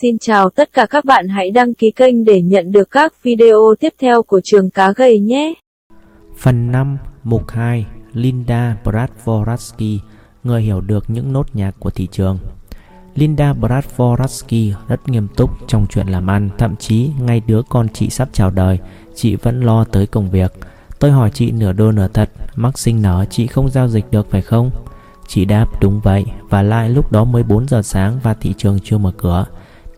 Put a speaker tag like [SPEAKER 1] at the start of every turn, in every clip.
[SPEAKER 1] Xin chào tất cả các bạn hãy đăng ký kênh để nhận được các video tiếp theo của trường cá gầy nhé.
[SPEAKER 2] Phần 5, mục 2, Linda Bradvoratsky, người hiểu được những nốt nhạc của thị trường. Linda Bradvoratsky rất nghiêm túc trong chuyện làm ăn, thậm chí ngay đứa con chị sắp chào đời, chị vẫn lo tới công việc. Tôi hỏi chị nửa đô nửa thật, mắc sinh nở chị không giao dịch được phải không? Chị đáp đúng vậy và lại lúc đó mới 4 giờ sáng và thị trường chưa mở cửa.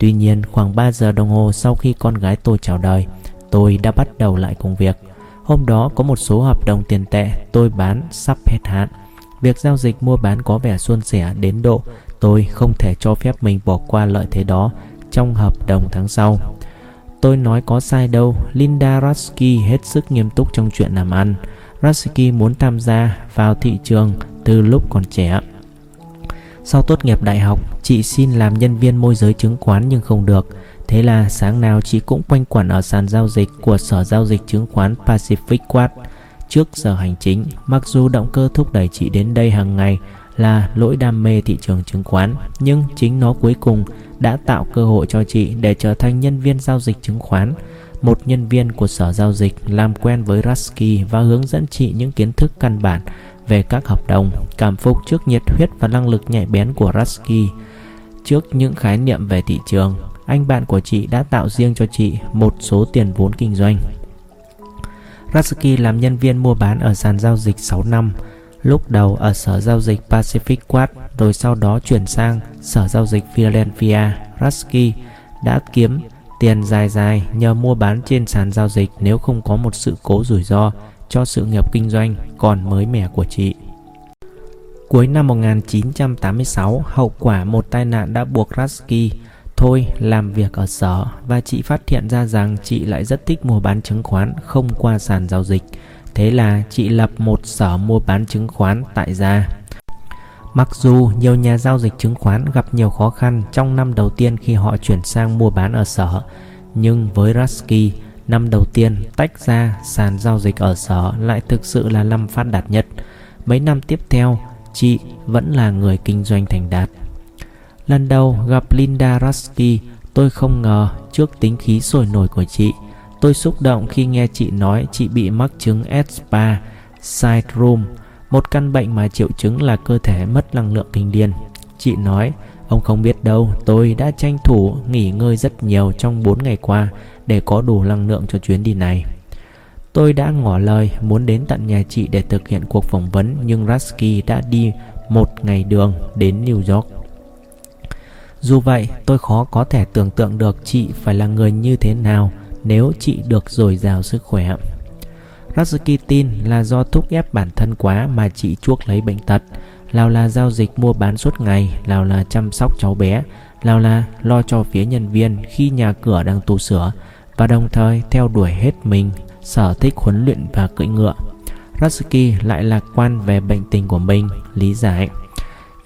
[SPEAKER 2] Tuy nhiên khoảng 3 giờ đồng hồ sau khi con gái tôi chào đời, tôi đã bắt đầu lại công việc. Hôm đó có một số hợp đồng tiền tệ tôi bán sắp hết hạn. Việc giao dịch mua bán có vẻ suôn sẻ đến độ tôi không thể cho phép mình bỏ qua lợi thế đó trong hợp đồng tháng sau. Tôi nói có sai đâu, Linda Rasky hết sức nghiêm túc trong chuyện làm ăn. Rasky muốn tham gia vào thị trường từ lúc còn trẻ. Sau tốt nghiệp đại học, chị xin làm nhân viên môi giới chứng khoán nhưng không được. Thế là sáng nào chị cũng quanh quẩn ở sàn giao dịch của Sở Giao dịch Chứng khoán Pacific Quad trước giờ hành chính. Mặc dù động cơ thúc đẩy chị đến đây hàng ngày là lỗi đam mê thị trường chứng khoán, nhưng chính nó cuối cùng đã tạo cơ hội cho chị để trở thành nhân viên giao dịch chứng khoán một nhân viên của sở giao dịch làm quen với Rasky và hướng dẫn chị những kiến thức căn bản về các hợp đồng, cảm phục trước nhiệt huyết và năng lực nhạy bén của Rasky. Trước những khái niệm về thị trường, anh bạn của chị đã tạo riêng cho chị một số tiền vốn kinh doanh. Rasky làm nhân viên mua bán ở sàn giao dịch 6 năm, lúc đầu ở sở giao dịch Pacific Quad rồi sau đó chuyển sang sở giao dịch Philadelphia. Rasky đã kiếm tiền dài dài nhờ mua bán trên sàn giao dịch nếu không có một sự cố rủi ro cho sự nghiệp kinh doanh còn mới mẻ của chị. Cuối năm 1986, hậu quả một tai nạn đã buộc Rasky thôi làm việc ở sở và chị phát hiện ra rằng chị lại rất thích mua bán chứng khoán không qua sàn giao dịch. Thế là chị lập một sở mua bán chứng khoán tại gia. Mặc dù nhiều nhà giao dịch chứng khoán gặp nhiều khó khăn trong năm đầu tiên khi họ chuyển sang mua bán ở sở, nhưng với Rasky, năm đầu tiên tách ra sàn giao dịch ở sở lại thực sự là năm phát đạt nhất. Mấy năm tiếp theo, chị vẫn là người kinh doanh thành đạt. Lần đầu gặp Linda Rasky, tôi không ngờ trước tính khí sôi nổi của chị. Tôi xúc động khi nghe chị nói chị bị mắc chứng ESPA syndrome một căn bệnh mà triệu chứng là cơ thể mất năng lượng kinh điên. Chị nói, ông không biết đâu, tôi đã tranh thủ nghỉ ngơi rất nhiều trong 4 ngày qua để có đủ năng lượng cho chuyến đi này. Tôi đã ngỏ lời muốn đến tận nhà chị để thực hiện cuộc phỏng vấn nhưng Rasky đã đi một ngày đường đến New York. Dù vậy, tôi khó có thể tưởng tượng được chị phải là người như thế nào nếu chị được dồi dào sức khỏe. Rasky tin là do thúc ép bản thân quá mà chị chuốc lấy bệnh tật Nào là giao dịch mua bán suốt ngày Nào là chăm sóc cháu bé Nào là lo cho phía nhân viên khi nhà cửa đang tu sửa và đồng thời theo đuổi hết mình sở thích huấn luyện và cưỡi ngựa. Ratsuki lại lạc quan về bệnh tình của mình Lý giải.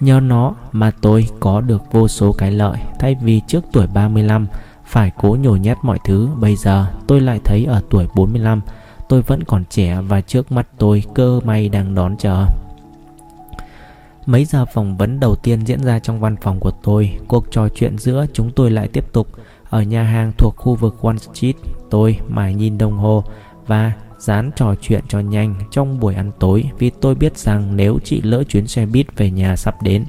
[SPEAKER 2] Nhờ nó mà tôi có được vô số cái lợi Thay vì trước tuổi 35 phải cố nhồi nhét mọi thứ. Bây giờ tôi lại thấy ở tuổi 45 Tôi vẫn còn trẻ và trước mắt tôi cơ may đang đón chờ. Mấy giờ phỏng vấn đầu tiên diễn ra trong văn phòng của tôi, cuộc trò chuyện giữa chúng tôi lại tiếp tục ở nhà hàng thuộc khu vực One Street. Tôi mải nhìn đồng hồ và dán trò chuyện cho nhanh trong buổi ăn tối vì tôi biết rằng nếu chị lỡ chuyến xe buýt về nhà sắp đến,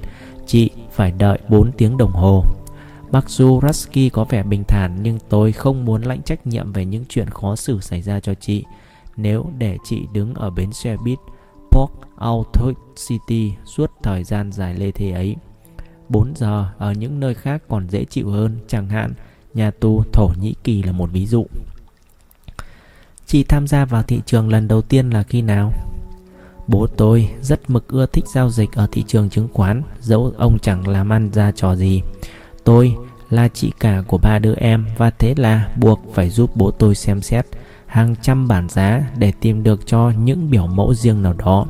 [SPEAKER 2] chị phải đợi 4 tiếng đồng hồ. Mặc dù Rasky có vẻ bình thản nhưng tôi không muốn lãnh trách nhiệm về những chuyện khó xử xảy ra cho chị nếu để chị đứng ở bến xe buýt Port Authority suốt thời gian dài lê thế ấy. 4 giờ ở những nơi khác còn dễ chịu hơn, chẳng hạn nhà tù Thổ Nhĩ Kỳ là một ví dụ. Chị tham gia vào thị trường lần đầu tiên là khi nào? Bố tôi rất mực ưa thích giao dịch ở thị trường chứng khoán, dẫu ông chẳng làm ăn ra trò gì. Tôi là chị cả của ba đứa em và thế là buộc phải giúp bố tôi xem xét hàng trăm bản giá để tìm được cho những biểu mẫu riêng nào đó.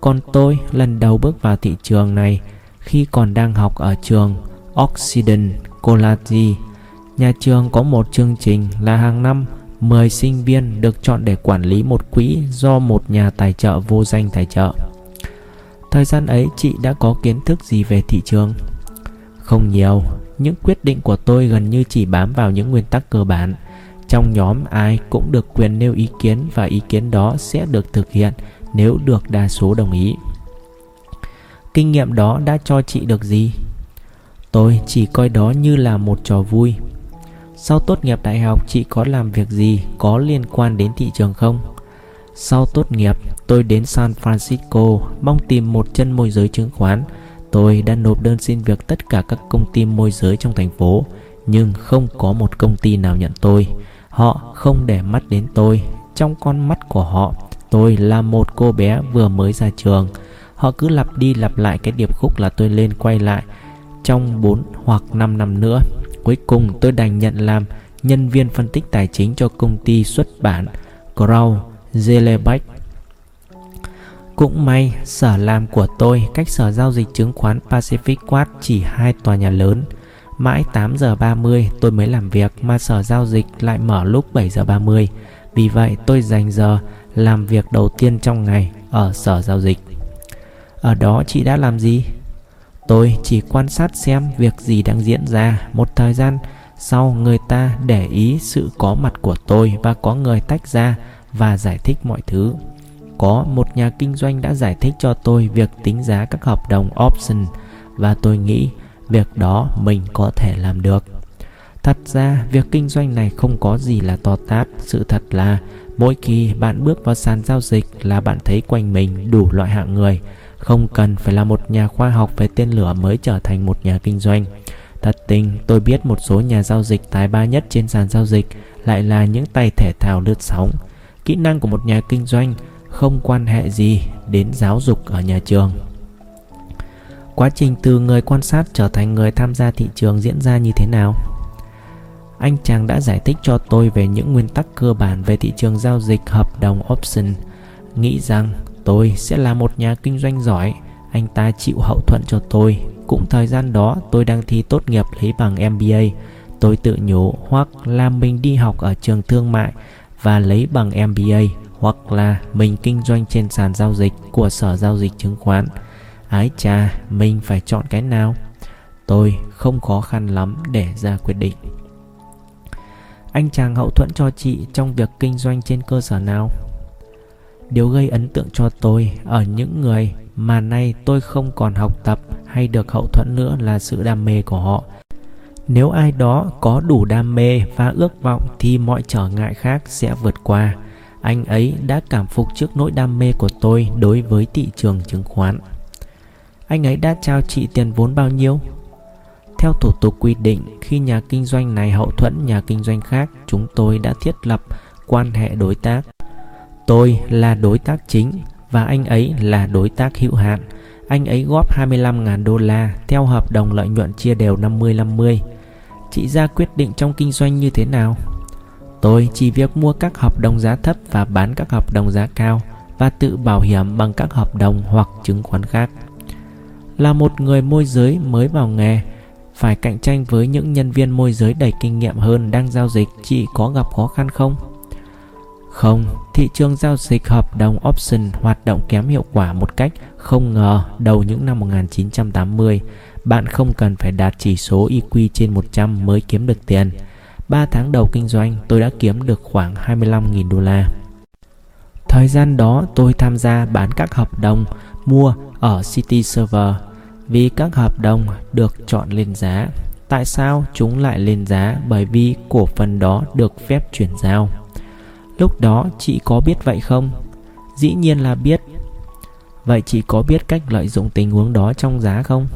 [SPEAKER 2] Còn tôi lần đầu bước vào thị trường này khi còn đang học ở trường Occident College. Nhà trường có một chương trình là hàng năm 10 sinh viên được chọn để quản lý một quỹ do một nhà tài trợ vô danh tài trợ. Thời gian ấy chị đã có kiến thức gì về thị trường? Không nhiều, những quyết định của tôi gần như chỉ bám vào những nguyên tắc cơ bản. Trong nhóm ai cũng được quyền nêu ý kiến và ý kiến đó sẽ được thực hiện nếu được đa số đồng ý. Kinh nghiệm đó đã cho chị được gì? Tôi chỉ coi đó như là một trò vui. Sau tốt nghiệp đại học chị có làm việc gì có liên quan đến thị trường không? Sau tốt nghiệp, tôi đến San Francisco mong tìm một chân môi giới chứng khoán. Tôi đã nộp đơn xin việc tất cả các công ty môi giới trong thành phố, nhưng không có một công ty nào nhận tôi. Họ không để mắt đến tôi. Trong con mắt của họ, tôi là một cô bé vừa mới ra trường. Họ cứ lặp đi lặp lại cái điệp khúc là tôi lên quay lại trong 4 hoặc 5 năm nữa. Cuối cùng tôi đành nhận làm nhân viên phân tích tài chính cho công ty xuất bản Crow Zelebeck. Cũng may, sở làm của tôi cách sở giao dịch chứng khoán Pacific Quad chỉ hai tòa nhà lớn. Mãi 8 giờ 30 tôi mới làm việc mà sở giao dịch lại mở lúc 7 giờ 30. Vì vậy tôi dành giờ làm việc đầu tiên trong ngày ở sở giao dịch. Ở đó chị đã làm gì? Tôi chỉ quan sát xem việc gì đang diễn ra một thời gian sau người ta để ý sự có mặt của tôi và có người tách ra và giải thích mọi thứ. Có một nhà kinh doanh đã giải thích cho tôi việc tính giá các hợp đồng option và tôi nghĩ việc đó mình có thể làm được. Thật ra, việc kinh doanh này không có gì là to tát. Sự thật là mỗi khi bạn bước vào sàn giao dịch là bạn thấy quanh mình đủ loại hạng người. Không cần phải là một nhà khoa học về tên lửa mới trở thành một nhà kinh doanh. Thật tình, tôi biết một số nhà giao dịch tài ba nhất trên sàn giao dịch lại là những tay thể thao lướt sóng. Kỹ năng của một nhà kinh doanh không quan hệ gì đến giáo dục ở nhà trường. Quá trình từ người quan sát trở thành người tham gia thị trường diễn ra như thế nào? Anh chàng đã giải thích cho tôi về những nguyên tắc cơ bản về thị trường giao dịch hợp đồng option. Nghĩ rằng tôi sẽ là một nhà kinh doanh giỏi, anh ta chịu hậu thuẫn cho tôi. Cũng thời gian đó tôi đang thi tốt nghiệp lấy bằng MBA. Tôi tự nhủ hoặc là mình đi học ở trường thương mại và lấy bằng MBA hoặc là mình kinh doanh trên sàn giao dịch của sở giao dịch chứng khoán. Ái cha, mình phải chọn cái nào? Tôi không khó khăn lắm để ra quyết định. Anh chàng hậu thuẫn cho chị trong việc kinh doanh trên cơ sở nào? Điều gây ấn tượng cho tôi ở những người mà nay tôi không còn học tập hay được hậu thuẫn nữa là sự đam mê của họ. Nếu ai đó có đủ đam mê và ước vọng thì mọi trở ngại khác sẽ vượt qua. Anh ấy đã cảm phục trước nỗi đam mê của tôi đối với thị trường chứng khoán. Anh ấy đã trao chị tiền vốn bao nhiêu? Theo thủ tục quy định, khi nhà kinh doanh này hậu thuẫn nhà kinh doanh khác, chúng tôi đã thiết lập quan hệ đối tác. Tôi là đối tác chính và anh ấy là đối tác hữu hạn. Anh ấy góp 25.000 đô la theo hợp đồng lợi nhuận chia đều 50-50. Chị ra quyết định trong kinh doanh như thế nào? Tôi chỉ việc mua các hợp đồng giá thấp và bán các hợp đồng giá cao và tự bảo hiểm bằng các hợp đồng hoặc chứng khoán khác. Là một người môi giới mới vào nghề, phải cạnh tranh với những nhân viên môi giới đầy kinh nghiệm hơn đang giao dịch, chị có gặp khó khăn không? Không, thị trường giao dịch hợp đồng option hoạt động kém hiệu quả một cách không ngờ đầu những năm 1980. Bạn không cần phải đạt chỉ số EQ trên 100 mới kiếm được tiền. 3 tháng đầu kinh doanh tôi đã kiếm được khoảng 25.000 đô la. Thời gian đó tôi tham gia bán các hợp đồng mua ở City Server vì các hợp đồng được chọn lên giá. Tại sao chúng lại lên giá? Bởi vì cổ phần đó được phép chuyển giao. Lúc đó chị có biết vậy không? Dĩ nhiên là biết. Vậy chị có biết cách lợi dụng tình huống đó trong giá không?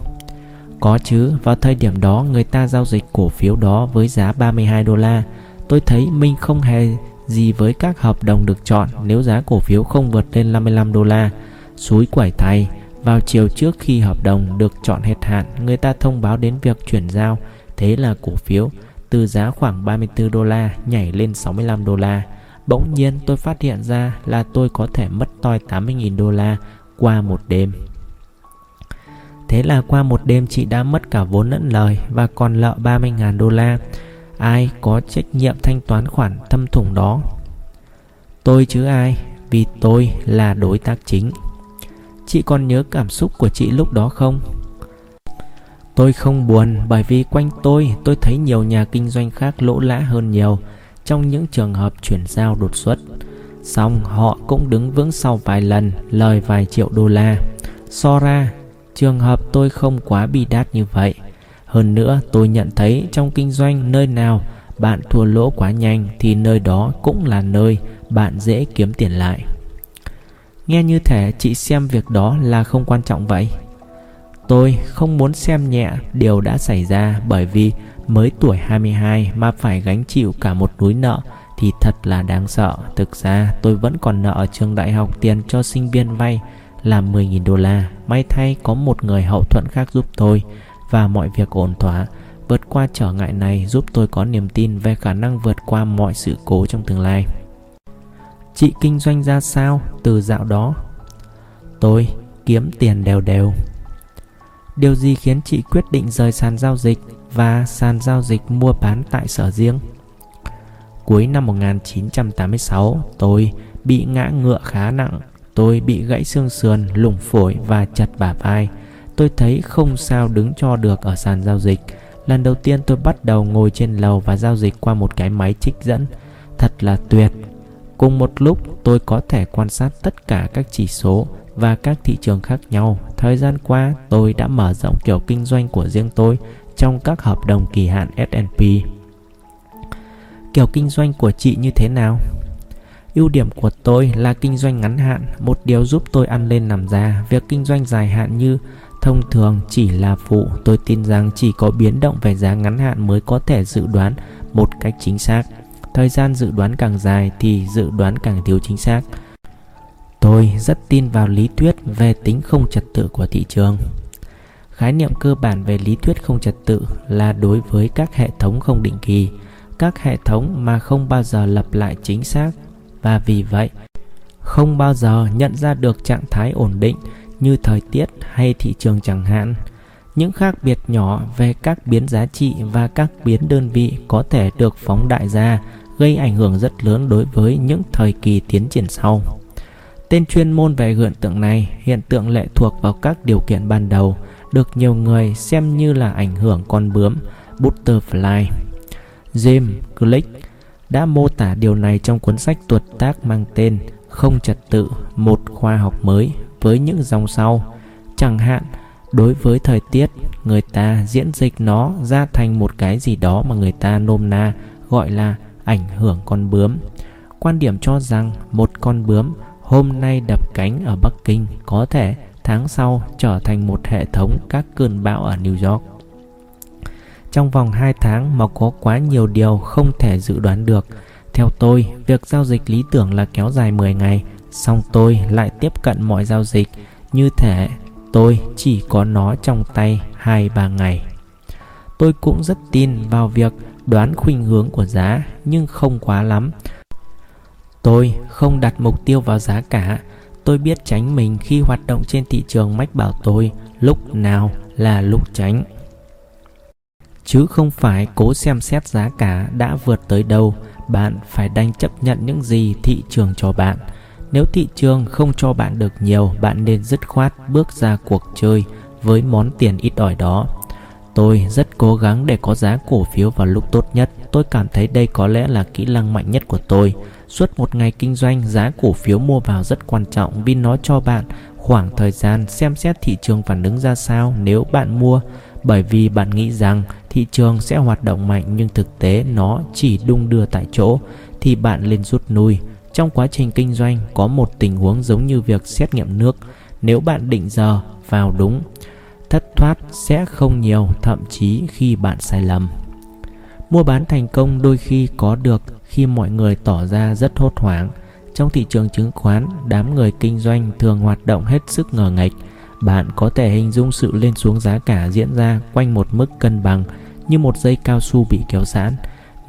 [SPEAKER 2] Có chứ, vào thời điểm đó người ta giao dịch cổ phiếu đó với giá 32 đô la. Tôi thấy mình không hề gì với các hợp đồng được chọn nếu giá cổ phiếu không vượt lên 55 đô la. Suối quẩy thay, vào chiều trước khi hợp đồng được chọn hết hạn, người ta thông báo đến việc chuyển giao. Thế là cổ phiếu từ giá khoảng 34 đô la nhảy lên 65 đô la. Bỗng nhiên tôi phát hiện ra là tôi có thể mất toi 80.000 đô la qua một đêm. Thế là qua một đêm chị đã mất cả vốn lẫn lời và còn nợ 30.000 đô la. Ai có trách nhiệm thanh toán khoản thâm thủng đó? Tôi chứ ai, vì tôi là đối tác chính. Chị còn nhớ cảm xúc của chị lúc đó không? Tôi không buồn bởi vì quanh tôi tôi thấy nhiều nhà kinh doanh khác lỗ lã hơn nhiều trong những trường hợp chuyển giao đột xuất. Xong họ cũng đứng vững sau vài lần lời vài triệu đô la. So ra, trường hợp tôi không quá bi đát như vậy. Hơn nữa tôi nhận thấy trong kinh doanh nơi nào bạn thua lỗ quá nhanh thì nơi đó cũng là nơi bạn dễ kiếm tiền lại. Nghe như thể chị xem việc đó là không quan trọng vậy. Tôi không muốn xem nhẹ điều đã xảy ra bởi vì mới tuổi 22 mà phải gánh chịu cả một núi nợ thì thật là đáng sợ. Thực ra, tôi vẫn còn nợ ở trường đại học tiền cho sinh viên vay là 10.000 đô la. May thay có một người hậu thuẫn khác giúp tôi và mọi việc ổn thỏa. Vượt qua trở ngại này giúp tôi có niềm tin về khả năng vượt qua mọi sự cố trong tương lai. Chị kinh doanh ra sao từ dạo đó? Tôi kiếm tiền đều đều. Điều gì khiến chị quyết định rời sàn giao dịch và sàn giao dịch mua bán tại sở riêng? Cuối năm 1986, tôi bị ngã ngựa khá nặng. Tôi bị gãy xương sườn, lủng phổi và chật bả vai. Tôi thấy không sao đứng cho được ở sàn giao dịch. Lần đầu tiên tôi bắt đầu ngồi trên lầu và giao dịch qua một cái máy trích dẫn. Thật là tuyệt. Cùng một lúc tôi có thể quan sát tất cả các chỉ số và các thị trường khác nhau. Thời gian qua, tôi đã mở rộng kiểu kinh doanh của riêng tôi trong các hợp đồng kỳ hạn S&P. Kiểu kinh doanh của chị như thế nào? Ưu điểm của tôi là kinh doanh ngắn hạn, một điều giúp tôi ăn lên nằm ra. Việc kinh doanh dài hạn như thông thường chỉ là phụ. Tôi tin rằng chỉ có biến động về giá ngắn hạn mới có thể dự đoán một cách chính xác. Thời gian dự đoán càng dài thì dự đoán càng thiếu chính xác. Tôi rất tin vào lý thuyết về tính không trật tự của thị trường. Khái niệm cơ bản về lý thuyết không trật tự là đối với các hệ thống không định kỳ, các hệ thống mà không bao giờ lặp lại chính xác và vì vậy không bao giờ nhận ra được trạng thái ổn định như thời tiết hay thị trường chẳng hạn. Những khác biệt nhỏ về các biến giá trị và các biến đơn vị có thể được phóng đại ra gây ảnh hưởng rất lớn đối với những thời kỳ tiến triển sau. Tên chuyên môn về hiện tượng này, hiện tượng lệ thuộc vào các điều kiện ban đầu, được nhiều người xem như là ảnh hưởng con bướm Butterfly. James Glick đã mô tả điều này trong cuốn sách tuột tác mang tên Không trật tự, một khoa học mới với những dòng sau. Chẳng hạn, đối với thời tiết, người ta diễn dịch nó ra thành một cái gì đó mà người ta nôm na gọi là ảnh hưởng con bướm. Quan điểm cho rằng một con bướm hôm nay đập cánh ở Bắc Kinh có thể tháng sau trở thành một hệ thống các cơn bão ở New York. Trong vòng 2 tháng mà có quá nhiều điều không thể dự đoán được. Theo tôi, việc giao dịch lý tưởng là kéo dài 10 ngày, song tôi lại tiếp cận mọi giao dịch như thể tôi chỉ có nó trong tay 2-3 ngày. Tôi cũng rất tin vào việc đoán khuynh hướng của giá nhưng không quá lắm Tôi không đặt mục tiêu vào giá cả. Tôi biết tránh mình khi hoạt động trên thị trường mách bảo tôi lúc nào là lúc tránh. Chứ không phải cố xem xét giá cả đã vượt tới đâu, bạn phải đành chấp nhận những gì thị trường cho bạn. Nếu thị trường không cho bạn được nhiều, bạn nên dứt khoát bước ra cuộc chơi với món tiền ít ỏi đó. Tôi rất cố gắng để có giá cổ phiếu vào lúc tốt nhất. Tôi cảm thấy đây có lẽ là kỹ năng mạnh nhất của tôi. Suốt một ngày kinh doanh, giá cổ phiếu mua vào rất quan trọng vì nó cho bạn khoảng thời gian xem xét thị trường phản ứng ra sao nếu bạn mua bởi vì bạn nghĩ rằng thị trường sẽ hoạt động mạnh nhưng thực tế nó chỉ đung đưa tại chỗ thì bạn lên rút lui. Trong quá trình kinh doanh có một tình huống giống như việc xét nghiệm nước. Nếu bạn định giờ vào đúng, thất thoát sẽ không nhiều thậm chí khi bạn sai lầm. Mua bán thành công đôi khi có được khi mọi người tỏ ra rất hốt hoảng. Trong thị trường chứng khoán, đám người kinh doanh thường hoạt động hết sức ngờ nghệch. Bạn có thể hình dung sự lên xuống giá cả diễn ra quanh một mức cân bằng như một dây cao su bị kéo giãn.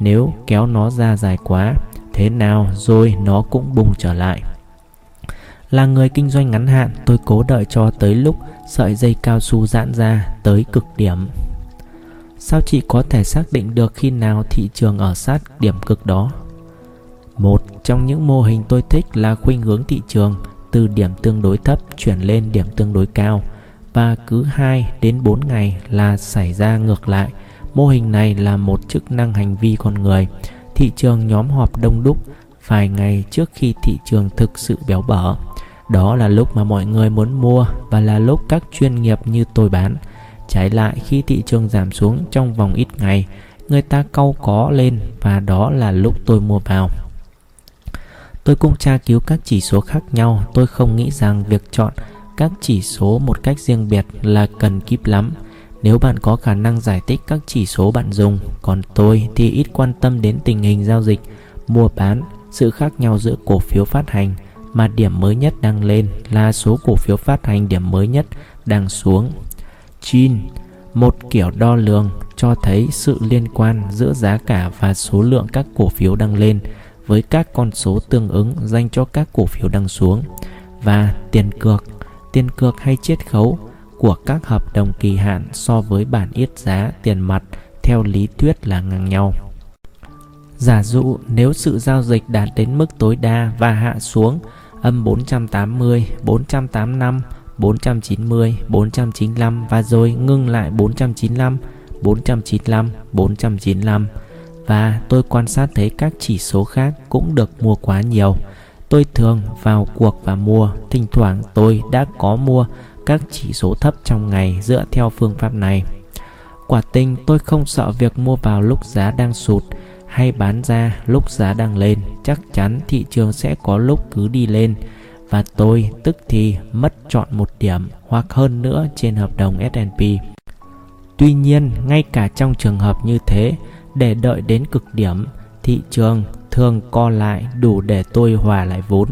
[SPEAKER 2] Nếu kéo nó ra dài quá, thế nào rồi nó cũng bùng trở lại. Là người kinh doanh ngắn hạn, tôi cố đợi cho tới lúc sợi dây cao su giãn ra tới cực điểm. Sao chị có thể xác định được khi nào thị trường ở sát điểm cực đó? Một trong những mô hình tôi thích là khuynh hướng thị trường từ điểm tương đối thấp chuyển lên điểm tương đối cao và cứ 2 đến 4 ngày là xảy ra ngược lại. Mô hình này là một chức năng hành vi con người. Thị trường nhóm họp đông đúc vài ngày trước khi thị trường thực sự béo bở. Đó là lúc mà mọi người muốn mua và là lúc các chuyên nghiệp như tôi bán. Trái lại khi thị trường giảm xuống trong vòng ít ngày, người ta cau có lên và đó là lúc tôi mua vào. Tôi cũng tra cứu các chỉ số khác nhau, tôi không nghĩ rằng việc chọn các chỉ số một cách riêng biệt là cần kíp lắm. Nếu bạn có khả năng giải thích các chỉ số bạn dùng, còn tôi thì ít quan tâm đến tình hình giao dịch, mua bán, sự khác nhau giữa cổ phiếu phát hành mà điểm mới nhất đang lên là số cổ phiếu phát hành điểm mới nhất đang xuống. Chin, một kiểu đo lường cho thấy sự liên quan giữa giá cả và số lượng các cổ phiếu đang lên với các con số tương ứng dành cho các cổ phiếu đang xuống và tiền cược, tiền cược hay chiết khấu của các hợp đồng kỳ hạn so với bản yết giá tiền mặt theo lý thuyết là ngang nhau. Giả dụ nếu sự giao dịch đạt đến mức tối đa và hạ xuống âm 480, 485, 490, 495 và rồi ngưng lại 495, 495, 495 và tôi quan sát thấy các chỉ số khác cũng được mua quá nhiều. Tôi thường vào cuộc và mua, thỉnh thoảng tôi đã có mua các chỉ số thấp trong ngày dựa theo phương pháp này. Quả tình tôi không sợ việc mua vào lúc giá đang sụt hay bán ra lúc giá đang lên, chắc chắn thị trường sẽ có lúc cứ đi lên và tôi tức thì mất chọn một điểm hoặc hơn nữa trên hợp đồng S&P. Tuy nhiên, ngay cả trong trường hợp như thế, để đợi đến cực điểm, thị trường thường co lại đủ để tôi hòa lại vốn.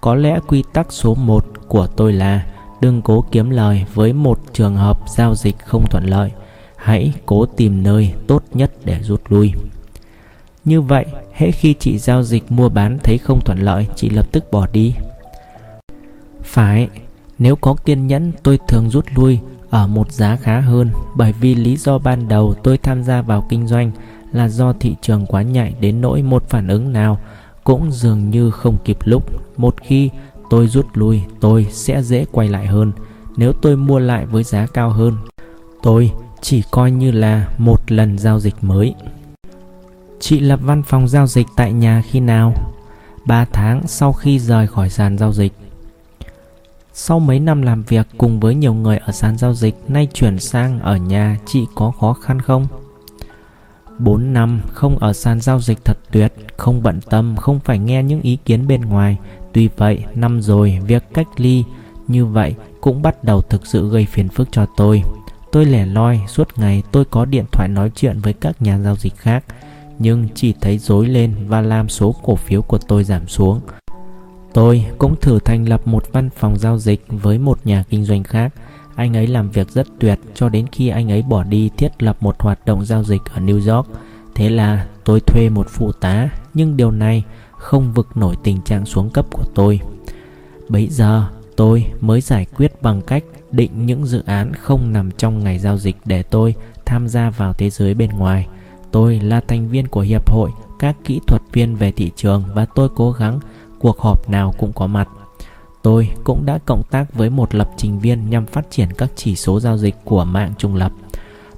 [SPEAKER 2] Có lẽ quy tắc số 1 của tôi là đừng cố kiếm lời với một trường hợp giao dịch không thuận lợi. Hãy cố tìm nơi tốt nhất để rút lui. Như vậy, hễ khi chị giao dịch mua bán thấy không thuận lợi, chị lập tức bỏ đi. Phải, nếu có kiên nhẫn tôi thường rút lui ở một giá khá hơn bởi vì lý do ban đầu tôi tham gia vào kinh doanh là do thị trường quá nhạy đến nỗi một phản ứng nào cũng dường như không kịp lúc. Một khi tôi rút lui, tôi sẽ dễ quay lại hơn. Nếu tôi mua lại với giá cao hơn, tôi chỉ coi như là một lần giao dịch mới. Chị lập văn phòng giao dịch tại nhà khi nào? 3 tháng sau khi rời khỏi sàn giao dịch. Sau mấy năm làm việc cùng với nhiều người ở sàn giao dịch, nay chuyển sang ở nhà, chị có khó khăn không? 4 năm không ở sàn giao dịch thật tuyệt, không bận tâm, không phải nghe những ý kiến bên ngoài. Tuy vậy, năm rồi, việc cách ly như vậy cũng bắt đầu thực sự gây phiền phức cho tôi. Tôi lẻ loi, suốt ngày tôi có điện thoại nói chuyện với các nhà giao dịch khác, nhưng chỉ thấy dối lên và làm số cổ phiếu của tôi giảm xuống. Tôi cũng thử thành lập một văn phòng giao dịch với một nhà kinh doanh khác. Anh ấy làm việc rất tuyệt cho đến khi anh ấy bỏ đi thiết lập một hoạt động giao dịch ở New York. Thế là tôi thuê một phụ tá, nhưng điều này không vực nổi tình trạng xuống cấp của tôi. bây giờ tôi mới giải quyết bằng cách định những dự án không nằm trong ngày giao dịch để tôi tham gia vào thế giới bên ngoài. Tôi là thành viên của hiệp hội các kỹ thuật viên về thị trường và tôi cố gắng cuộc họp nào cũng có mặt. Tôi cũng đã cộng tác với một lập trình viên nhằm phát triển các chỉ số giao dịch của mạng trung lập.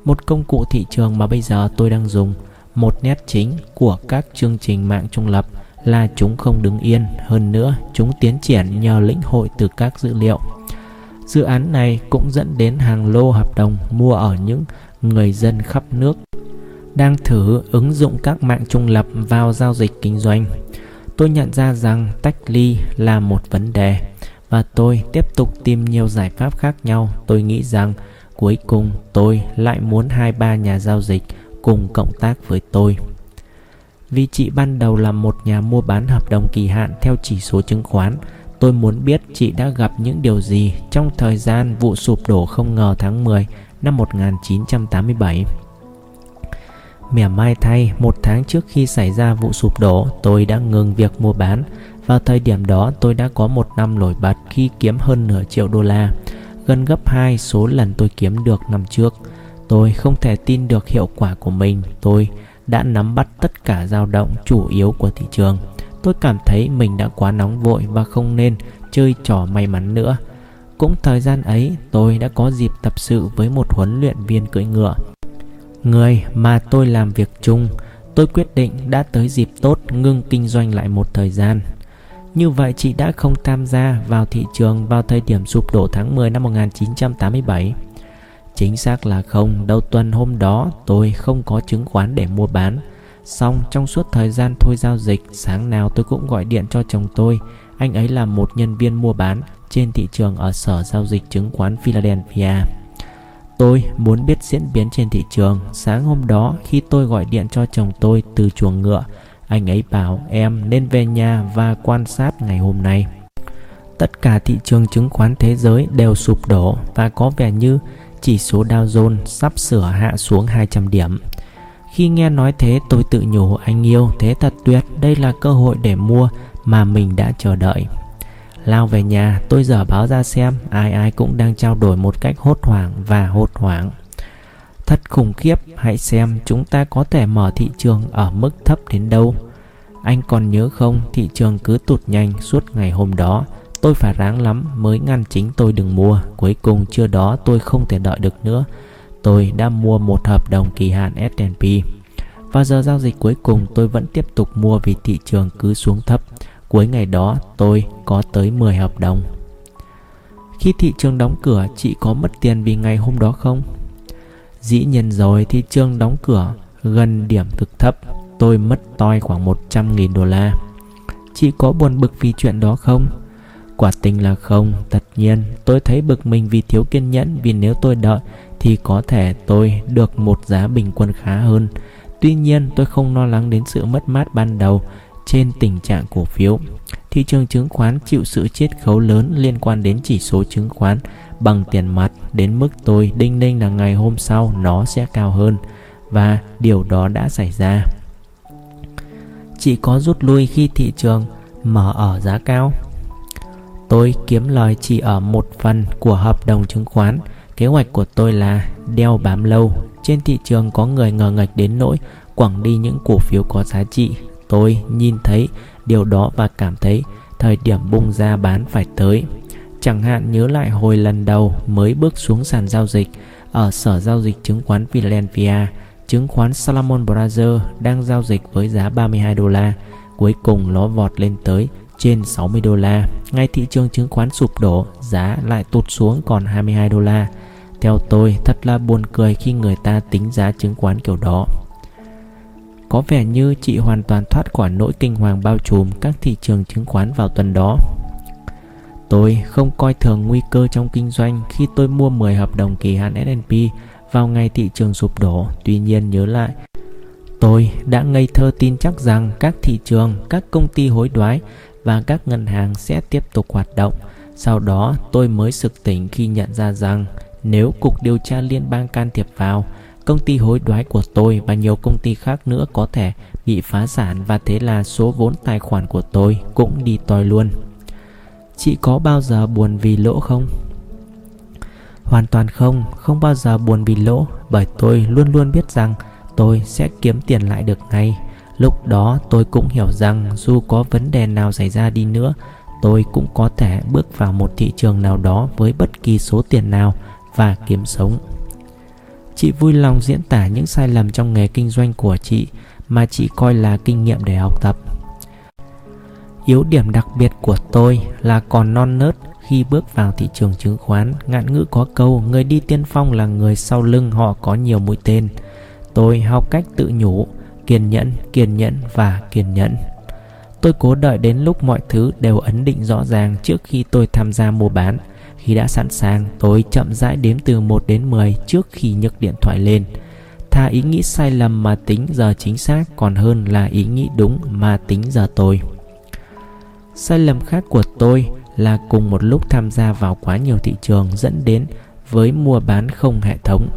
[SPEAKER 2] Một công cụ thị trường mà bây giờ tôi đang dùng. Một nét chính của các chương trình mạng trung lập là chúng không đứng yên, hơn nữa chúng tiến triển nhờ lĩnh hội từ các dữ liệu. Dự án này cũng dẫn đến hàng lô hợp đồng mua ở những người dân khắp nước đang thử ứng dụng các mạng trung lập vào giao dịch kinh doanh tôi nhận ra rằng tách ly là một vấn đề và tôi tiếp tục tìm nhiều giải pháp khác nhau. Tôi nghĩ rằng cuối cùng tôi lại muốn hai ba nhà giao dịch cùng cộng tác với tôi. Vì chị ban đầu là một nhà mua bán hợp đồng kỳ hạn theo chỉ số chứng khoán, tôi muốn biết chị đã gặp những điều gì trong thời gian vụ sụp đổ không ngờ tháng 10 năm 1987 Mỉa mai thay, một tháng trước khi xảy ra vụ sụp đổ, tôi đã ngừng việc mua bán. Vào thời điểm đó, tôi đã có một năm nổi bật khi kiếm hơn nửa triệu đô la, gần gấp 2 số lần tôi kiếm được năm trước. Tôi không thể tin được hiệu quả của mình. Tôi đã nắm bắt tất cả dao động chủ yếu của thị trường. Tôi cảm thấy mình đã quá nóng vội và không nên chơi trò may mắn nữa. cũng thời gian ấy tôi đã có dịp tập sự với một huấn luyện viên cưỡi ngựa. Người mà tôi làm việc chung, tôi quyết định đã tới dịp tốt ngưng kinh doanh lại một thời gian. Như vậy chị đã không tham gia vào thị trường vào thời điểm sụp đổ tháng 10 năm 1987. Chính xác là không, đầu tuần hôm đó tôi không có chứng khoán để mua bán. Xong trong suốt thời gian thôi giao dịch, sáng nào tôi cũng gọi điện cho chồng tôi. Anh ấy là một nhân viên mua bán trên thị trường ở sở giao dịch chứng khoán Philadelphia. Tôi muốn biết diễn biến trên thị trường. Sáng hôm đó khi tôi gọi điện cho chồng tôi từ chuồng ngựa, anh ấy bảo em nên về nhà và quan sát ngày hôm nay. Tất cả thị trường chứng khoán thế giới đều sụp đổ và có vẻ như chỉ số Dow Jones sắp sửa hạ xuống 200 điểm. Khi nghe nói thế tôi tự nhủ anh yêu thế thật tuyệt đây là cơ hội để mua mà mình đã chờ đợi. Lao về nhà tôi dở báo ra xem ai ai cũng đang trao đổi một cách hốt hoảng và hốt hoảng. Thật khủng khiếp, hãy xem chúng ta có thể mở thị trường ở mức thấp đến đâu. Anh còn nhớ không, thị trường cứ tụt nhanh suốt ngày hôm đó. Tôi phải ráng lắm mới ngăn chính tôi đừng mua. Cuối cùng chưa đó tôi không thể đợi được nữa. Tôi đã mua một hợp đồng kỳ hạn S&P. Và giờ giao dịch cuối cùng tôi vẫn tiếp tục mua vì thị trường cứ xuống thấp. Cuối ngày đó tôi có tới 10 hợp đồng. Khi thị trường đóng cửa, chị có mất tiền vì ngày hôm đó không? Dĩ nhiên rồi, thị trường đóng cửa gần điểm thực thấp. Tôi mất toi khoảng 100.000 đô la. Chị có buồn bực vì chuyện đó không? Quả tình là không, tất nhiên tôi thấy bực mình vì thiếu kiên nhẫn vì nếu tôi đợi thì có thể tôi được một giá bình quân khá hơn. Tuy nhiên tôi không lo lắng đến sự mất mát ban đầu trên tình trạng cổ phiếu. Thị trường chứng khoán chịu sự chiết khấu lớn liên quan đến chỉ số chứng khoán bằng tiền mặt đến mức tôi đinh ninh là ngày hôm sau nó sẽ cao hơn và điều đó đã xảy ra. Chỉ có rút lui khi thị trường mở ở giá cao. Tôi kiếm lời chỉ ở một phần của hợp đồng chứng khoán. Kế hoạch của tôi là đeo bám lâu. Trên thị trường có người ngờ ngạch đến nỗi quẳng đi những cổ phiếu có giá trị. Tôi nhìn thấy điều đó và cảm thấy thời điểm bung ra bán phải tới. Chẳng hạn nhớ lại hồi lần đầu mới bước xuống sàn giao dịch ở sở giao dịch chứng khoán Philadelphia, chứng khoán Salomon Brothers đang giao dịch với giá 32 đô la. Cuối cùng nó vọt lên tới trên 60 đô la. Ngay thị trường chứng khoán sụp đổ, giá lại tụt xuống còn 22 đô la. Theo tôi, thật là buồn cười khi người ta tính giá chứng khoán kiểu đó. Có vẻ như chị hoàn toàn thoát khỏi nỗi kinh hoàng bao trùm các thị trường chứng khoán vào tuần đó. Tôi không coi thường nguy cơ trong kinh doanh khi tôi mua 10 hợp đồng kỳ hạn S&P vào ngày thị trường sụp đổ. Tuy nhiên nhớ lại, tôi đã ngây thơ tin chắc rằng các thị trường, các công ty hối đoái và các ngân hàng sẽ tiếp tục hoạt động. Sau đó tôi mới sực tỉnh khi nhận ra rằng nếu Cục Điều tra Liên bang can thiệp vào, công ty hối đoái của tôi và nhiều công ty khác nữa có thể bị phá sản và thế là số vốn tài khoản của tôi cũng đi toi luôn. Chị có bao giờ buồn vì lỗ không? Hoàn toàn không, không bao giờ buồn vì lỗ bởi tôi luôn luôn biết rằng tôi sẽ kiếm tiền lại được ngay. Lúc đó tôi cũng hiểu rằng dù có vấn đề nào xảy ra đi nữa, tôi cũng có thể bước vào một thị trường nào đó với bất kỳ số tiền nào và kiếm sống. Chị vui lòng diễn tả những sai lầm trong nghề kinh doanh của chị mà chị coi là kinh nghiệm để học tập. Yếu điểm đặc biệt của tôi là còn non nớt khi bước vào thị trường chứng khoán. Ngạn ngữ có câu người đi tiên phong là người sau lưng họ có nhiều mũi tên. Tôi học cách tự nhủ, kiên nhẫn, kiên nhẫn và kiên nhẫn. Tôi cố đợi đến lúc mọi thứ đều ấn định rõ ràng trước khi tôi tham gia mua bán. Khi đã sẵn sàng, tôi chậm rãi đếm từ 1 đến 10 trước khi nhấc điện thoại lên. Thà ý nghĩ sai lầm mà tính giờ chính xác còn hơn là ý nghĩ đúng mà tính giờ tôi. Sai lầm khác của tôi là cùng một lúc tham gia vào quá nhiều thị trường dẫn đến với mua bán không hệ thống.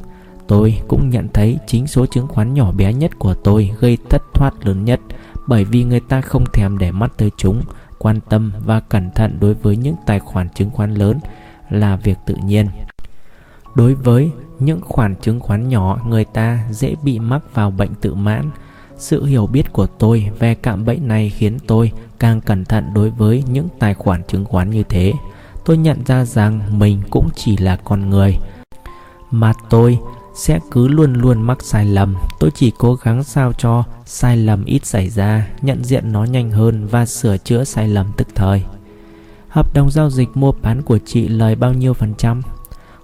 [SPEAKER 2] Tôi cũng nhận thấy chính số chứng khoán nhỏ bé nhất của tôi gây thất thoát lớn nhất bởi vì người ta không thèm để mắt tới chúng, quan tâm và cẩn thận đối với những tài khoản chứng khoán lớn là việc tự nhiên. Đối với những khoản chứng khoán nhỏ, người ta dễ bị mắc vào bệnh tự mãn. Sự hiểu biết của tôi về cạm bẫy này khiến tôi càng cẩn thận đối với những tài khoản chứng khoán như thế. tôi nhận ra rằng mình cũng chỉ là con người mà tôi sẽ cứ luôn luôn mắc sai lầm tôi chỉ cố gắng sao cho sai lầm ít xảy ra nhận diện nó nhanh hơn và sửa chữa sai lầm tức thời hợp đồng giao dịch mua bán của chị lời bao nhiêu phần trăm?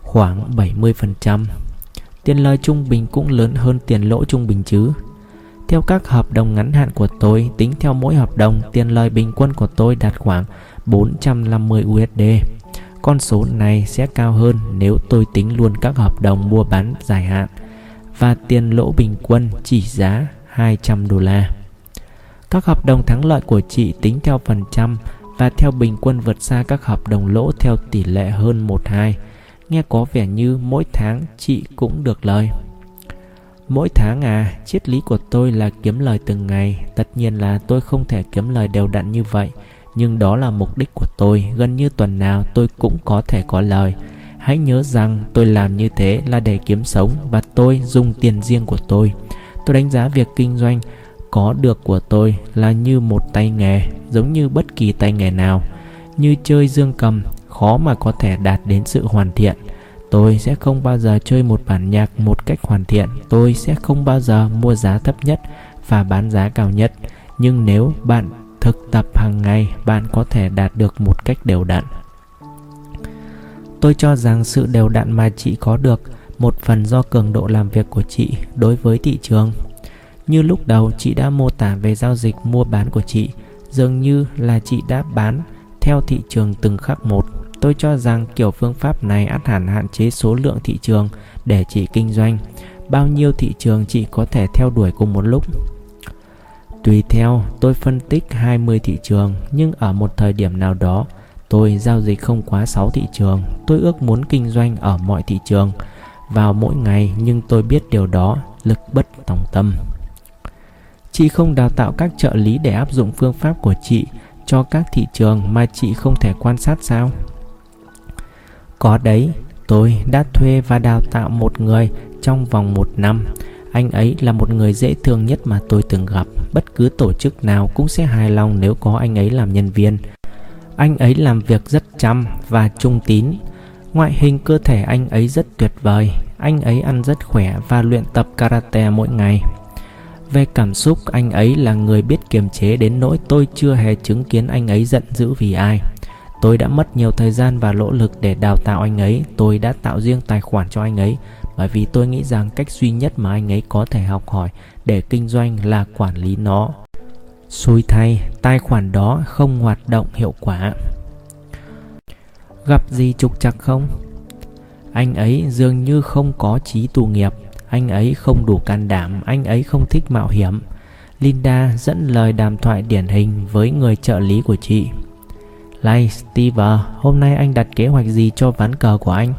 [SPEAKER 2] Khoảng 70 phần trăm. Tiền lời trung bình cũng lớn hơn tiền lỗ trung bình chứ. Theo các hợp đồng ngắn hạn của tôi, tính theo mỗi hợp đồng, tiền lời bình quân của tôi đạt khoảng 450 USD con số này sẽ cao hơn nếu tôi tính luôn các hợp đồng mua bán dài hạn và tiền lỗ bình quân chỉ giá 200 đô la. Các hợp đồng thắng lợi của chị tính theo phần trăm và theo bình quân vượt xa các hợp đồng lỗ theo tỷ lệ hơn 1-2. Nghe có vẻ như mỗi tháng chị cũng được lời. Mỗi tháng à, triết lý của tôi là kiếm lời từng ngày. Tất nhiên là tôi không thể kiếm lời đều đặn như vậy nhưng đó là mục đích của tôi gần như tuần nào tôi cũng có thể có lời hãy nhớ rằng tôi làm như thế là để kiếm sống và tôi dùng tiền riêng của tôi tôi đánh giá việc kinh doanh có được của tôi là như một tay nghề, giống như bất kỳ tay nghề nào. Như chơi dương cầm, khó mà có thể đạt đến sự hoàn thiện. Tôi sẽ không bao giờ chơi một bản nhạc một cách hoàn thiện. Tôi sẽ không bao giờ mua giá thấp nhất và bán giá cao nhất. Nhưng nếu bạn thực tập hàng ngày, bạn có thể đạt được một cách đều đặn. Tôi cho rằng sự đều đặn mà chị có được, một phần do cường độ làm việc của chị đối với thị trường như lúc đầu chị đã mô tả về giao dịch mua bán của chị dường như là chị đã bán theo thị trường từng khắc một tôi cho rằng kiểu phương pháp này ắt hẳn hạn chế số lượng thị trường để chị kinh doanh bao nhiêu thị trường chị có thể theo đuổi cùng một lúc Tùy theo, tôi phân tích 20 thị trường, nhưng ở một thời điểm nào đó, tôi giao dịch không quá 6 thị trường. Tôi ước muốn kinh doanh ở mọi thị trường vào mỗi ngày, nhưng tôi biết điều đó lực bất tòng tâm. Chị không đào tạo các trợ lý để áp dụng phương pháp của chị cho các thị trường mà chị không thể quan sát sao? Có đấy, tôi đã thuê và đào tạo một người trong vòng một năm. Anh ấy là một người dễ thương nhất mà tôi từng gặp. Bất cứ tổ chức nào cũng sẽ hài lòng nếu có anh ấy làm nhân viên. Anh ấy làm việc rất chăm và trung tín. Ngoại hình cơ thể anh ấy rất tuyệt vời. Anh ấy ăn rất khỏe và luyện tập karate mỗi ngày về cảm xúc, anh ấy là người biết kiềm chế đến nỗi tôi chưa hề chứng kiến anh ấy giận dữ vì ai. Tôi đã mất nhiều thời gian và nỗ lực để đào tạo anh ấy. Tôi đã tạo riêng tài khoản cho anh ấy, bởi vì tôi nghĩ rằng cách duy nhất mà anh ấy có thể học hỏi để kinh doanh là quản lý nó. Xui thay, tài khoản đó không hoạt động hiệu quả. Gặp gì trục trặc không? Anh ấy dường như không có trí tù nghiệp anh ấy không đủ can đảm anh ấy không thích mạo hiểm linda dẫn lời đàm thoại điển hình với người trợ lý của chị Lai Steve, hôm nay anh đặt kế hoạch gì cho ván cờ của anh?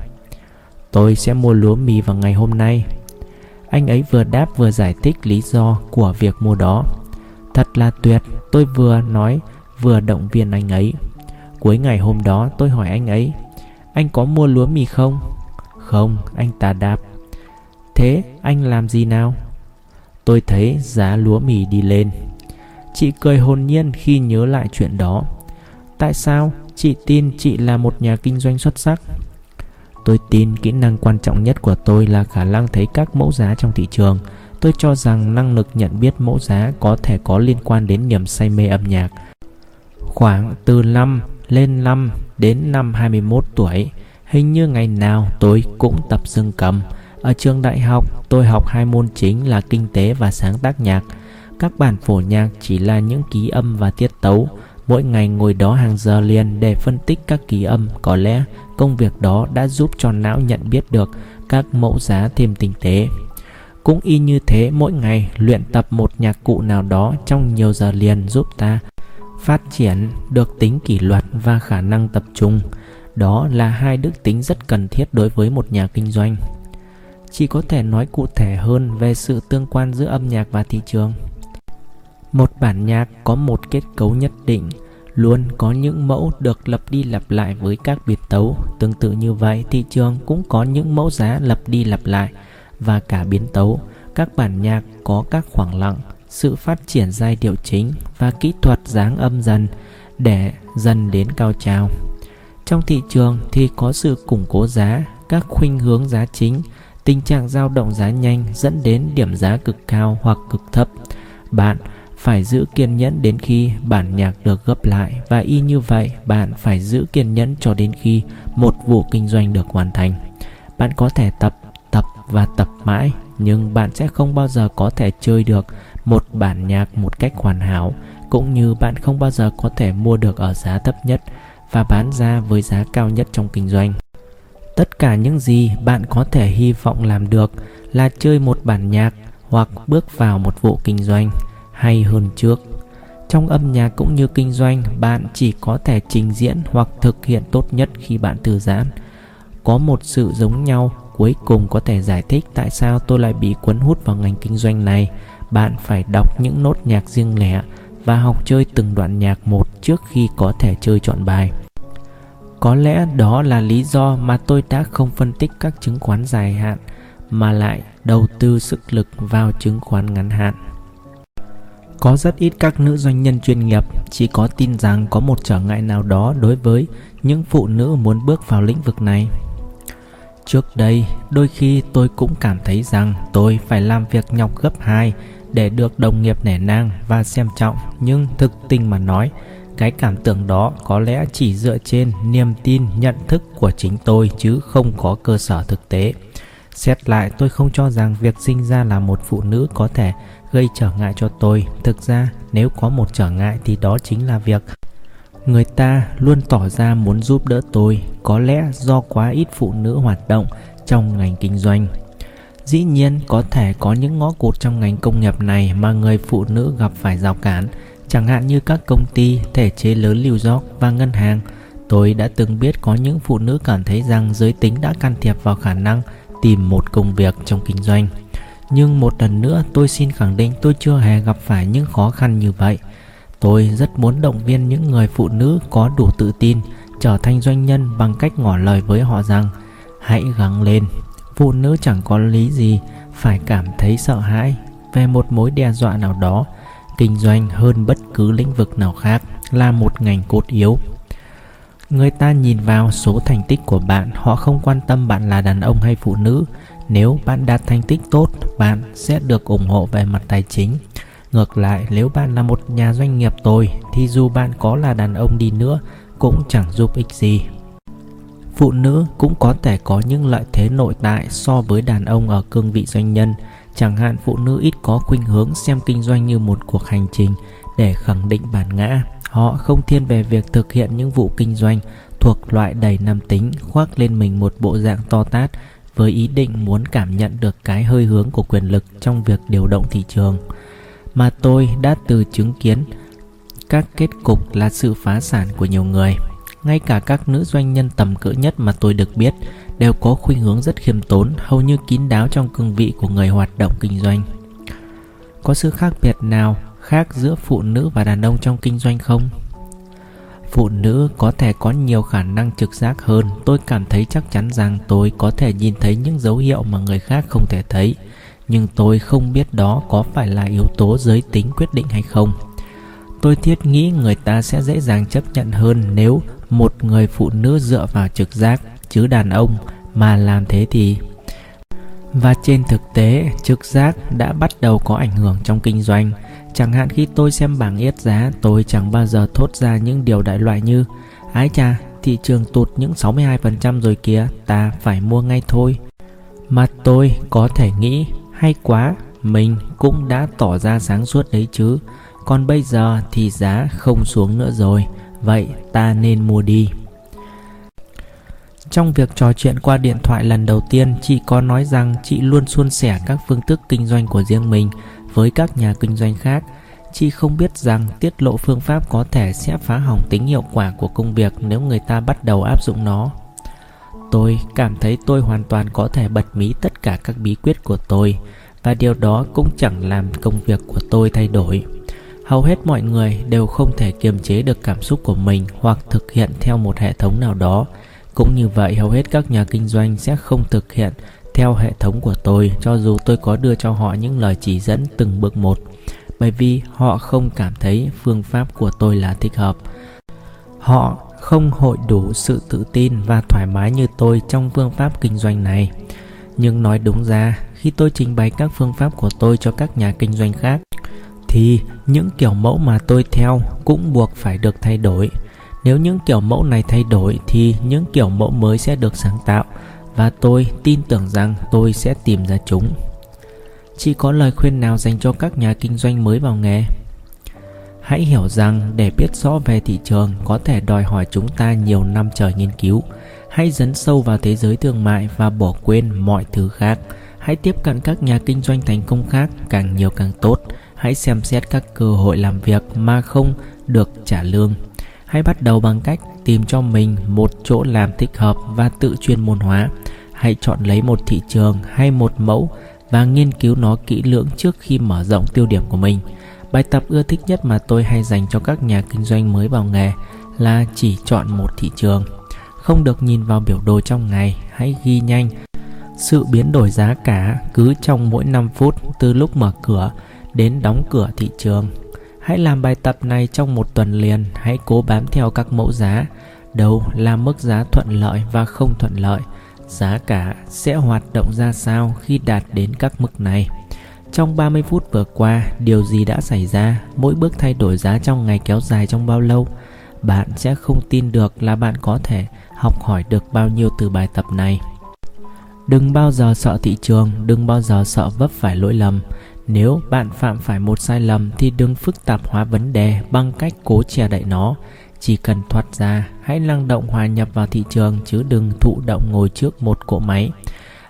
[SPEAKER 2] Tôi sẽ mua lúa mì vào ngày hôm nay. Anh ấy vừa đáp vừa giải thích lý do của việc mua đó. Thật là tuyệt, tôi vừa nói vừa động viên anh ấy. Cuối ngày hôm đó tôi hỏi anh ấy, anh có mua lúa mì không? Không, anh ta đáp. Thế anh làm gì nào? Tôi thấy giá lúa mì đi lên. Chị cười hồn nhiên khi nhớ lại chuyện đó. Tại sao? Chị tin chị là một nhà kinh doanh xuất sắc. Tôi tin kỹ năng quan trọng nhất của tôi là khả năng thấy các mẫu giá trong thị trường. Tôi cho rằng năng lực nhận biết mẫu giá có thể có liên quan đến niềm say mê âm nhạc. Khoảng từ 5 lên 5 đến năm 21 tuổi, hình như ngày nào tôi cũng tập dương cầm. Ở trường đại học, tôi học hai môn chính là kinh tế và sáng tác nhạc. Các bản phổ nhạc chỉ là những ký âm và tiết tấu. Mỗi ngày ngồi đó hàng giờ liền để phân tích các ký âm, có lẽ công việc đó đã giúp cho não nhận biết được các mẫu giá thêm tinh tế. Cũng y như thế mỗi ngày luyện tập một nhạc cụ nào đó trong nhiều giờ liền giúp ta phát triển được tính kỷ luật và khả năng tập trung. Đó là hai đức tính rất cần thiết đối với một nhà kinh doanh. Chỉ có thể nói cụ thể hơn về sự tương quan giữa âm nhạc và thị trường. Một bản nhạc có một kết cấu nhất định luôn có những mẫu được lập đi lặp lại với các biệt tấu. Tương tự như vậy thị trường cũng có những mẫu giá lập đi lặp lại và cả biến tấu. Các bản nhạc có các khoảng lặng sự phát triển giai điệu chính và kỹ thuật dáng âm dần để dần đến cao trào. Trong thị trường thì có sự củng cố giá, các khuynh hướng giá chính, tình trạng dao động giá nhanh dẫn đến điểm giá cực cao hoặc cực thấp. Bạn phải giữ kiên nhẫn đến khi bản nhạc được gấp lại và y như vậy bạn phải giữ kiên nhẫn cho đến khi một vụ kinh doanh được hoàn thành. Bạn có thể tập, tập và tập mãi nhưng bạn sẽ không bao giờ có thể chơi được một bản nhạc một cách hoàn hảo cũng như bạn không bao giờ có thể mua được ở giá thấp nhất và bán ra với giá cao nhất trong kinh doanh. Tất cả những gì bạn có thể hy vọng làm được là chơi một bản nhạc hoặc bước vào một vụ kinh doanh hay hơn trước. Trong âm nhạc cũng như kinh doanh, bạn chỉ có thể trình diễn hoặc thực hiện tốt nhất khi bạn thư giãn. Có một sự giống nhau cuối cùng có thể giải thích tại sao tôi lại bị cuốn hút vào ngành kinh doanh này. Bạn phải đọc những nốt nhạc riêng lẻ và học chơi từng đoạn nhạc một trước khi có thể chơi chọn bài. Có lẽ đó là lý do mà tôi đã không phân tích các chứng khoán dài hạn mà lại đầu tư sức lực vào chứng khoán ngắn hạn. Có rất ít các nữ doanh nhân chuyên nghiệp chỉ có tin rằng có một trở ngại nào đó đối với những phụ nữ muốn bước vào lĩnh vực này. Trước đây, đôi khi tôi cũng cảm thấy rằng tôi phải làm việc nhọc gấp hai để được đồng nghiệp nể nang và xem trọng, nhưng thực tình mà nói, cái cảm tưởng đó có lẽ chỉ dựa trên niềm tin nhận thức của chính tôi chứ không có cơ sở thực tế. Xét lại tôi không cho rằng việc sinh ra là một phụ nữ có thể gây trở ngại cho tôi. Thực ra nếu có một trở ngại thì đó chính là việc người ta luôn tỏ ra muốn giúp đỡ tôi, có lẽ do quá ít phụ nữ hoạt động trong ngành kinh doanh. Dĩ nhiên có thể có những ngõ cụt trong ngành công nghiệp này mà người phụ nữ gặp phải rào cản, chẳng hạn như các công ty, thể chế lớn New York và ngân hàng. Tôi đã từng biết có những phụ nữ cảm thấy rằng giới tính đã can thiệp vào khả năng tìm một công việc trong kinh doanh. Nhưng một lần nữa tôi xin khẳng định tôi chưa hề gặp phải những khó khăn như vậy. Tôi rất muốn động viên những người phụ nữ có đủ tự tin trở thành doanh nhân bằng cách ngỏ lời với họ rằng hãy gắng lên. Phụ nữ chẳng có lý gì phải cảm thấy sợ hãi về một mối đe dọa nào đó. Kinh doanh hơn bất cứ lĩnh vực nào khác là một ngành cốt yếu. Người ta nhìn vào số thành tích của bạn, họ không quan tâm bạn là đàn ông hay phụ nữ. Nếu bạn đạt thành tích tốt, bạn sẽ được ủng hộ về mặt tài chính. Ngược lại, nếu bạn là một nhà doanh nghiệp tồi thì dù bạn có là đàn ông đi nữa cũng chẳng giúp ích gì. Phụ nữ cũng có thể có những lợi thế nội tại so với đàn ông ở cương vị doanh nhân. Chẳng hạn phụ nữ ít có khuynh hướng xem kinh doanh như một cuộc hành trình để khẳng định bản ngã. Họ không thiên về việc thực hiện những vụ kinh doanh thuộc loại đầy nam tính, khoác lên mình một bộ dạng to tát với ý định muốn cảm nhận được cái hơi hướng của quyền lực trong việc điều động thị trường mà tôi đã từ chứng kiến các kết cục là sự phá sản của nhiều người, ngay cả các nữ doanh nhân tầm cỡ nhất mà tôi được biết đều có khuynh hướng rất khiêm tốn, hầu như kín đáo trong cương vị của người hoạt động kinh doanh. Có sự khác biệt nào khác giữa phụ nữ và đàn ông trong kinh doanh không? Phụ nữ có thể có nhiều khả năng trực giác hơn. Tôi cảm thấy chắc chắn rằng tôi có thể nhìn thấy những dấu hiệu mà người khác không thể thấy, nhưng tôi không biết đó có phải là yếu tố giới tính quyết định hay không. Tôi thiết nghĩ người ta sẽ dễ dàng chấp nhận hơn nếu một người phụ nữ dựa vào trực giác chứ đàn ông mà làm thế thì? Và trên thực tế, trực giác đã bắt đầu có ảnh hưởng trong kinh doanh. Chẳng hạn khi tôi xem bảng yết giá, tôi chẳng bao giờ thốt ra những điều đại loại như, ái chà, thị trường tụt những 62% rồi kìa, ta phải mua ngay thôi. Mà tôi có thể nghĩ, hay quá, mình cũng đã tỏ ra sáng suốt đấy chứ. Còn bây giờ thì giá không xuống nữa rồi, vậy ta nên mua đi trong việc trò chuyện qua điện thoại lần đầu tiên, chị có nói rằng chị luôn suôn sẻ các phương thức kinh doanh của riêng mình với các nhà kinh doanh khác. Chị không biết rằng tiết lộ phương pháp có thể sẽ phá hỏng tính hiệu quả của công việc nếu người ta bắt đầu áp dụng nó. Tôi cảm thấy tôi hoàn toàn có thể bật mí tất cả các bí quyết của tôi, và điều đó cũng chẳng làm công việc của tôi thay đổi. Hầu hết mọi người đều không thể kiềm chế được cảm xúc của mình hoặc thực hiện theo một hệ thống nào đó cũng như vậy hầu hết các nhà kinh doanh sẽ không thực hiện theo hệ thống của tôi cho dù tôi có đưa cho họ những lời chỉ dẫn từng bước một bởi vì họ không cảm thấy phương pháp của tôi là thích hợp họ không hội đủ sự tự tin và thoải mái như tôi trong phương pháp kinh doanh này. Nhưng nói đúng ra, khi tôi trình bày các phương pháp của tôi cho các nhà kinh doanh khác, thì những kiểu mẫu mà tôi theo cũng buộc phải được thay đổi. Nếu những kiểu mẫu này thay đổi thì những kiểu mẫu mới sẽ được sáng tạo và tôi tin tưởng rằng tôi sẽ tìm ra chúng. Chị có lời khuyên nào dành cho các nhà kinh doanh mới vào nghề? Hãy hiểu rằng để biết rõ về thị trường có thể đòi hỏi chúng ta nhiều năm trời nghiên cứu. Hãy dấn sâu vào thế giới thương mại và bỏ quên mọi thứ khác. Hãy tiếp cận các nhà kinh doanh thành công khác càng nhiều càng tốt. Hãy xem xét các cơ hội làm việc mà không được trả lương. Hãy bắt đầu bằng cách tìm cho mình một chỗ làm thích hợp và tự chuyên môn hóa. Hãy chọn lấy một thị trường hay một mẫu và nghiên cứu nó kỹ lưỡng trước khi mở rộng tiêu điểm của mình. Bài tập ưa thích nhất mà tôi hay dành cho các nhà kinh doanh mới vào nghề là chỉ chọn một thị trường. Không được nhìn vào biểu đồ trong ngày, hãy ghi nhanh sự biến đổi giá cả cứ trong mỗi 5 phút từ lúc mở cửa đến đóng cửa thị trường. Hãy làm bài tập này trong một tuần liền, hãy cố bám theo các mẫu giá, đầu là mức giá thuận lợi và không thuận lợi, giá cả sẽ hoạt động ra sao khi đạt đến các mức này. Trong 30 phút vừa qua, điều gì đã xảy ra? Mỗi bước thay đổi giá trong ngày kéo dài trong bao lâu? Bạn sẽ không tin được là bạn có thể học hỏi được bao nhiêu từ bài tập này. Đừng bao giờ sợ thị trường, đừng bao giờ sợ vấp phải lỗi lầm. Nếu bạn phạm phải một sai lầm thì đừng phức tạp hóa vấn đề bằng cách cố che đậy nó. Chỉ cần thoát ra, hãy năng động hòa nhập vào thị trường chứ đừng thụ động ngồi trước một cỗ máy.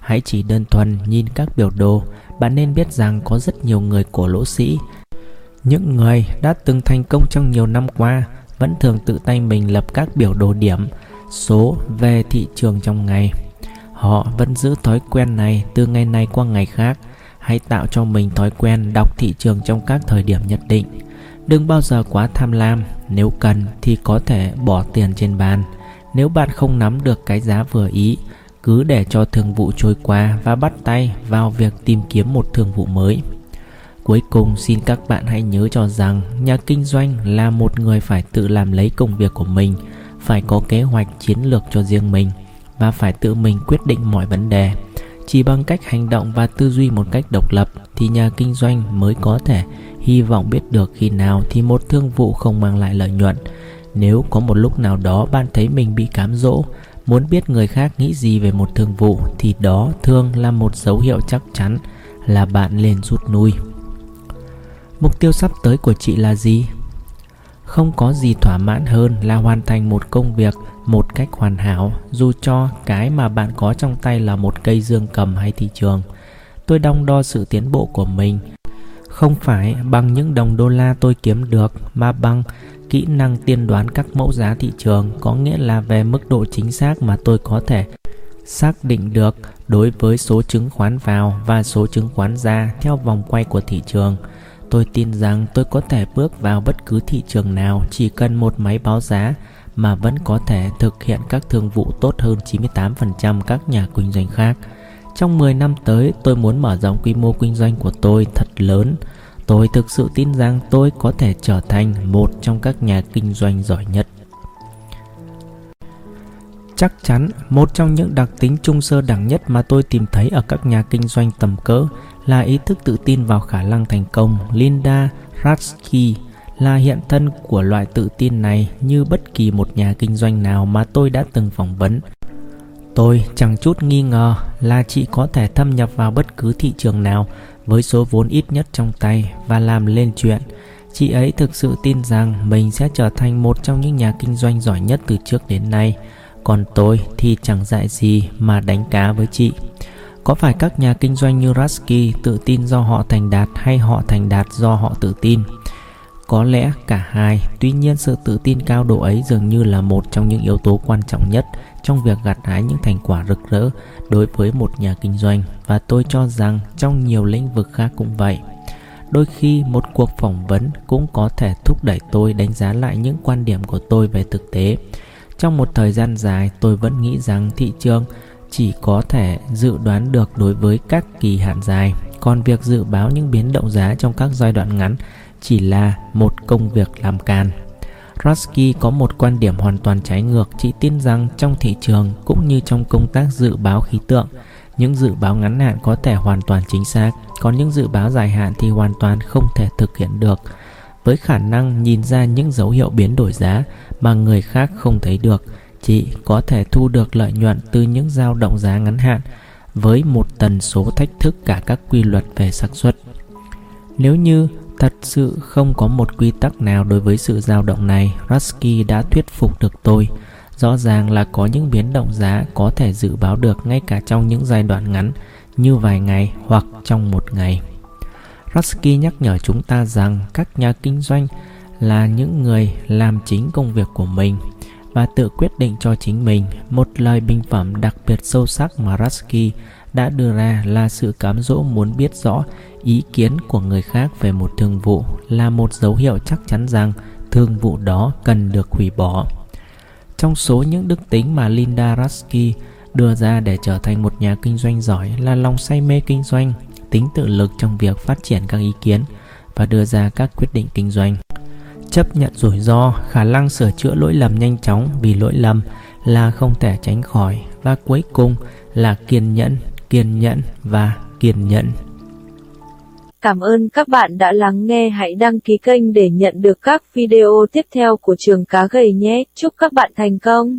[SPEAKER 2] Hãy chỉ đơn thuần nhìn các biểu đồ, bạn nên biết rằng có rất nhiều người cổ lỗ sĩ. Những người đã từng thành công trong nhiều năm qua vẫn thường tự tay mình lập các biểu đồ điểm, số về thị trường trong ngày. Họ vẫn giữ thói quen này từ ngày này qua ngày khác. Hãy tạo cho mình thói quen đọc thị trường trong các thời điểm nhất định. Đừng bao giờ quá tham lam, nếu cần thì có thể bỏ tiền trên bàn. Nếu bạn không nắm được cái giá vừa ý, cứ để cho thương vụ trôi qua và bắt tay vào việc tìm kiếm một thương vụ mới. Cuối cùng xin các bạn hãy nhớ cho rằng nhà kinh doanh là một người phải tự làm lấy công việc của mình, phải có kế hoạch chiến lược cho riêng mình và phải tự mình quyết định mọi vấn đề. Chỉ bằng cách hành động và tư duy một cách độc lập thì nhà kinh doanh mới có thể hy vọng biết được khi nào thì một thương vụ không mang lại lợi nhuận. Nếu có một lúc nào đó bạn thấy mình bị cám dỗ, muốn biết người khác nghĩ gì về một thương vụ thì đó thường là một dấu hiệu chắc chắn là bạn nên rút lui. Mục tiêu sắp tới của chị là gì? Không có gì thỏa mãn hơn là hoàn thành một công việc một cách hoàn hảo, dù cho cái mà bạn có trong tay là một cây dương cầm hay thị trường. Tôi đong đo sự tiến bộ của mình không phải bằng những đồng đô la tôi kiếm được, mà bằng kỹ năng tiên đoán các mẫu giá thị trường, có nghĩa là về mức độ chính xác mà tôi có thể xác định được đối với số chứng khoán vào và số chứng khoán ra theo vòng quay của thị trường. Tôi tin rằng tôi có thể bước vào bất cứ thị trường nào chỉ cần một máy báo giá mà vẫn có thể thực hiện các thương vụ tốt hơn 98% các nhà kinh doanh khác. Trong 10 năm tới, tôi muốn mở rộng quy mô kinh doanh của tôi thật lớn. Tôi thực sự tin rằng tôi có thể trở thành một trong các nhà kinh doanh giỏi nhất. Chắc chắn, một trong những đặc tính trung sơ đẳng nhất mà tôi tìm thấy ở các nhà kinh doanh tầm cỡ là ý thức tự tin vào khả năng thành công. Linda Ratsky là hiện thân của loại tự tin này như bất kỳ một nhà kinh doanh nào mà tôi đã từng phỏng vấn. Tôi chẳng chút nghi ngờ là chị có thể thâm nhập vào bất cứ thị trường nào với số vốn ít nhất trong tay và làm lên chuyện. Chị ấy thực sự tin rằng mình sẽ trở thành một trong những nhà kinh doanh giỏi nhất từ trước đến nay. Còn tôi thì chẳng dạy gì mà đánh cá với chị. Có phải các nhà kinh doanh như Rasky tự tin do họ thành đạt hay họ thành đạt do họ tự tin? Có lẽ cả hai, tuy nhiên sự tự tin cao độ ấy dường như là một trong những yếu tố quan trọng nhất trong việc gặt hái những thành quả rực rỡ đối với một nhà kinh doanh và tôi cho rằng trong nhiều lĩnh vực khác cũng vậy. Đôi khi một cuộc phỏng vấn cũng có thể thúc đẩy tôi đánh giá lại những quan điểm của tôi về thực tế. Trong một thời gian dài, tôi vẫn nghĩ rằng thị trường chỉ có thể dự đoán được đối với các kỳ hạn dài, còn việc dự báo những biến động giá trong các giai đoạn ngắn chỉ là một công việc làm can. Rotsky có một quan điểm hoàn toàn trái ngược. Chị tin rằng trong thị trường cũng như trong công tác dự báo khí tượng, những dự báo ngắn hạn có thể hoàn toàn chính xác, còn những dự báo dài hạn thì hoàn toàn không thể thực hiện được. Với khả năng nhìn ra những dấu hiệu biến đổi giá mà người khác không thấy được, chị có thể thu được lợi nhuận từ những dao động giá ngắn hạn với một tần số thách thức cả các quy luật về xác suất. Nếu như thật sự không có một quy tắc nào đối với sự dao động này, Rusky đã thuyết phục được tôi. Rõ ràng là có những biến động giá có thể dự báo được ngay cả trong những giai đoạn ngắn như vài ngày hoặc trong một ngày. Rusky nhắc nhở chúng ta rằng các nhà kinh doanh là những người làm chính công việc của mình và tự quyết định cho chính mình. Một lời bình phẩm đặc biệt sâu sắc mà Rusky đã đưa ra là sự cám dỗ muốn biết rõ ý kiến của người khác về một thương vụ là một dấu hiệu chắc chắn rằng thương vụ đó cần được hủy bỏ. Trong số những đức tính mà Linda Rusky đưa ra để trở thành một nhà kinh doanh giỏi là lòng say mê kinh doanh, tính tự lực trong việc phát triển các ý kiến và đưa ra các quyết định kinh doanh. Chấp nhận rủi ro, khả năng sửa chữa lỗi lầm nhanh chóng vì lỗi lầm là không thể tránh khỏi và cuối cùng là kiên nhẫn, kiên nhẫn và kiên nhẫn.
[SPEAKER 1] Cảm ơn các bạn đã lắng nghe. Hãy đăng ký kênh để nhận được các video tiếp theo của trường cá gầy nhé. Chúc các bạn thành công.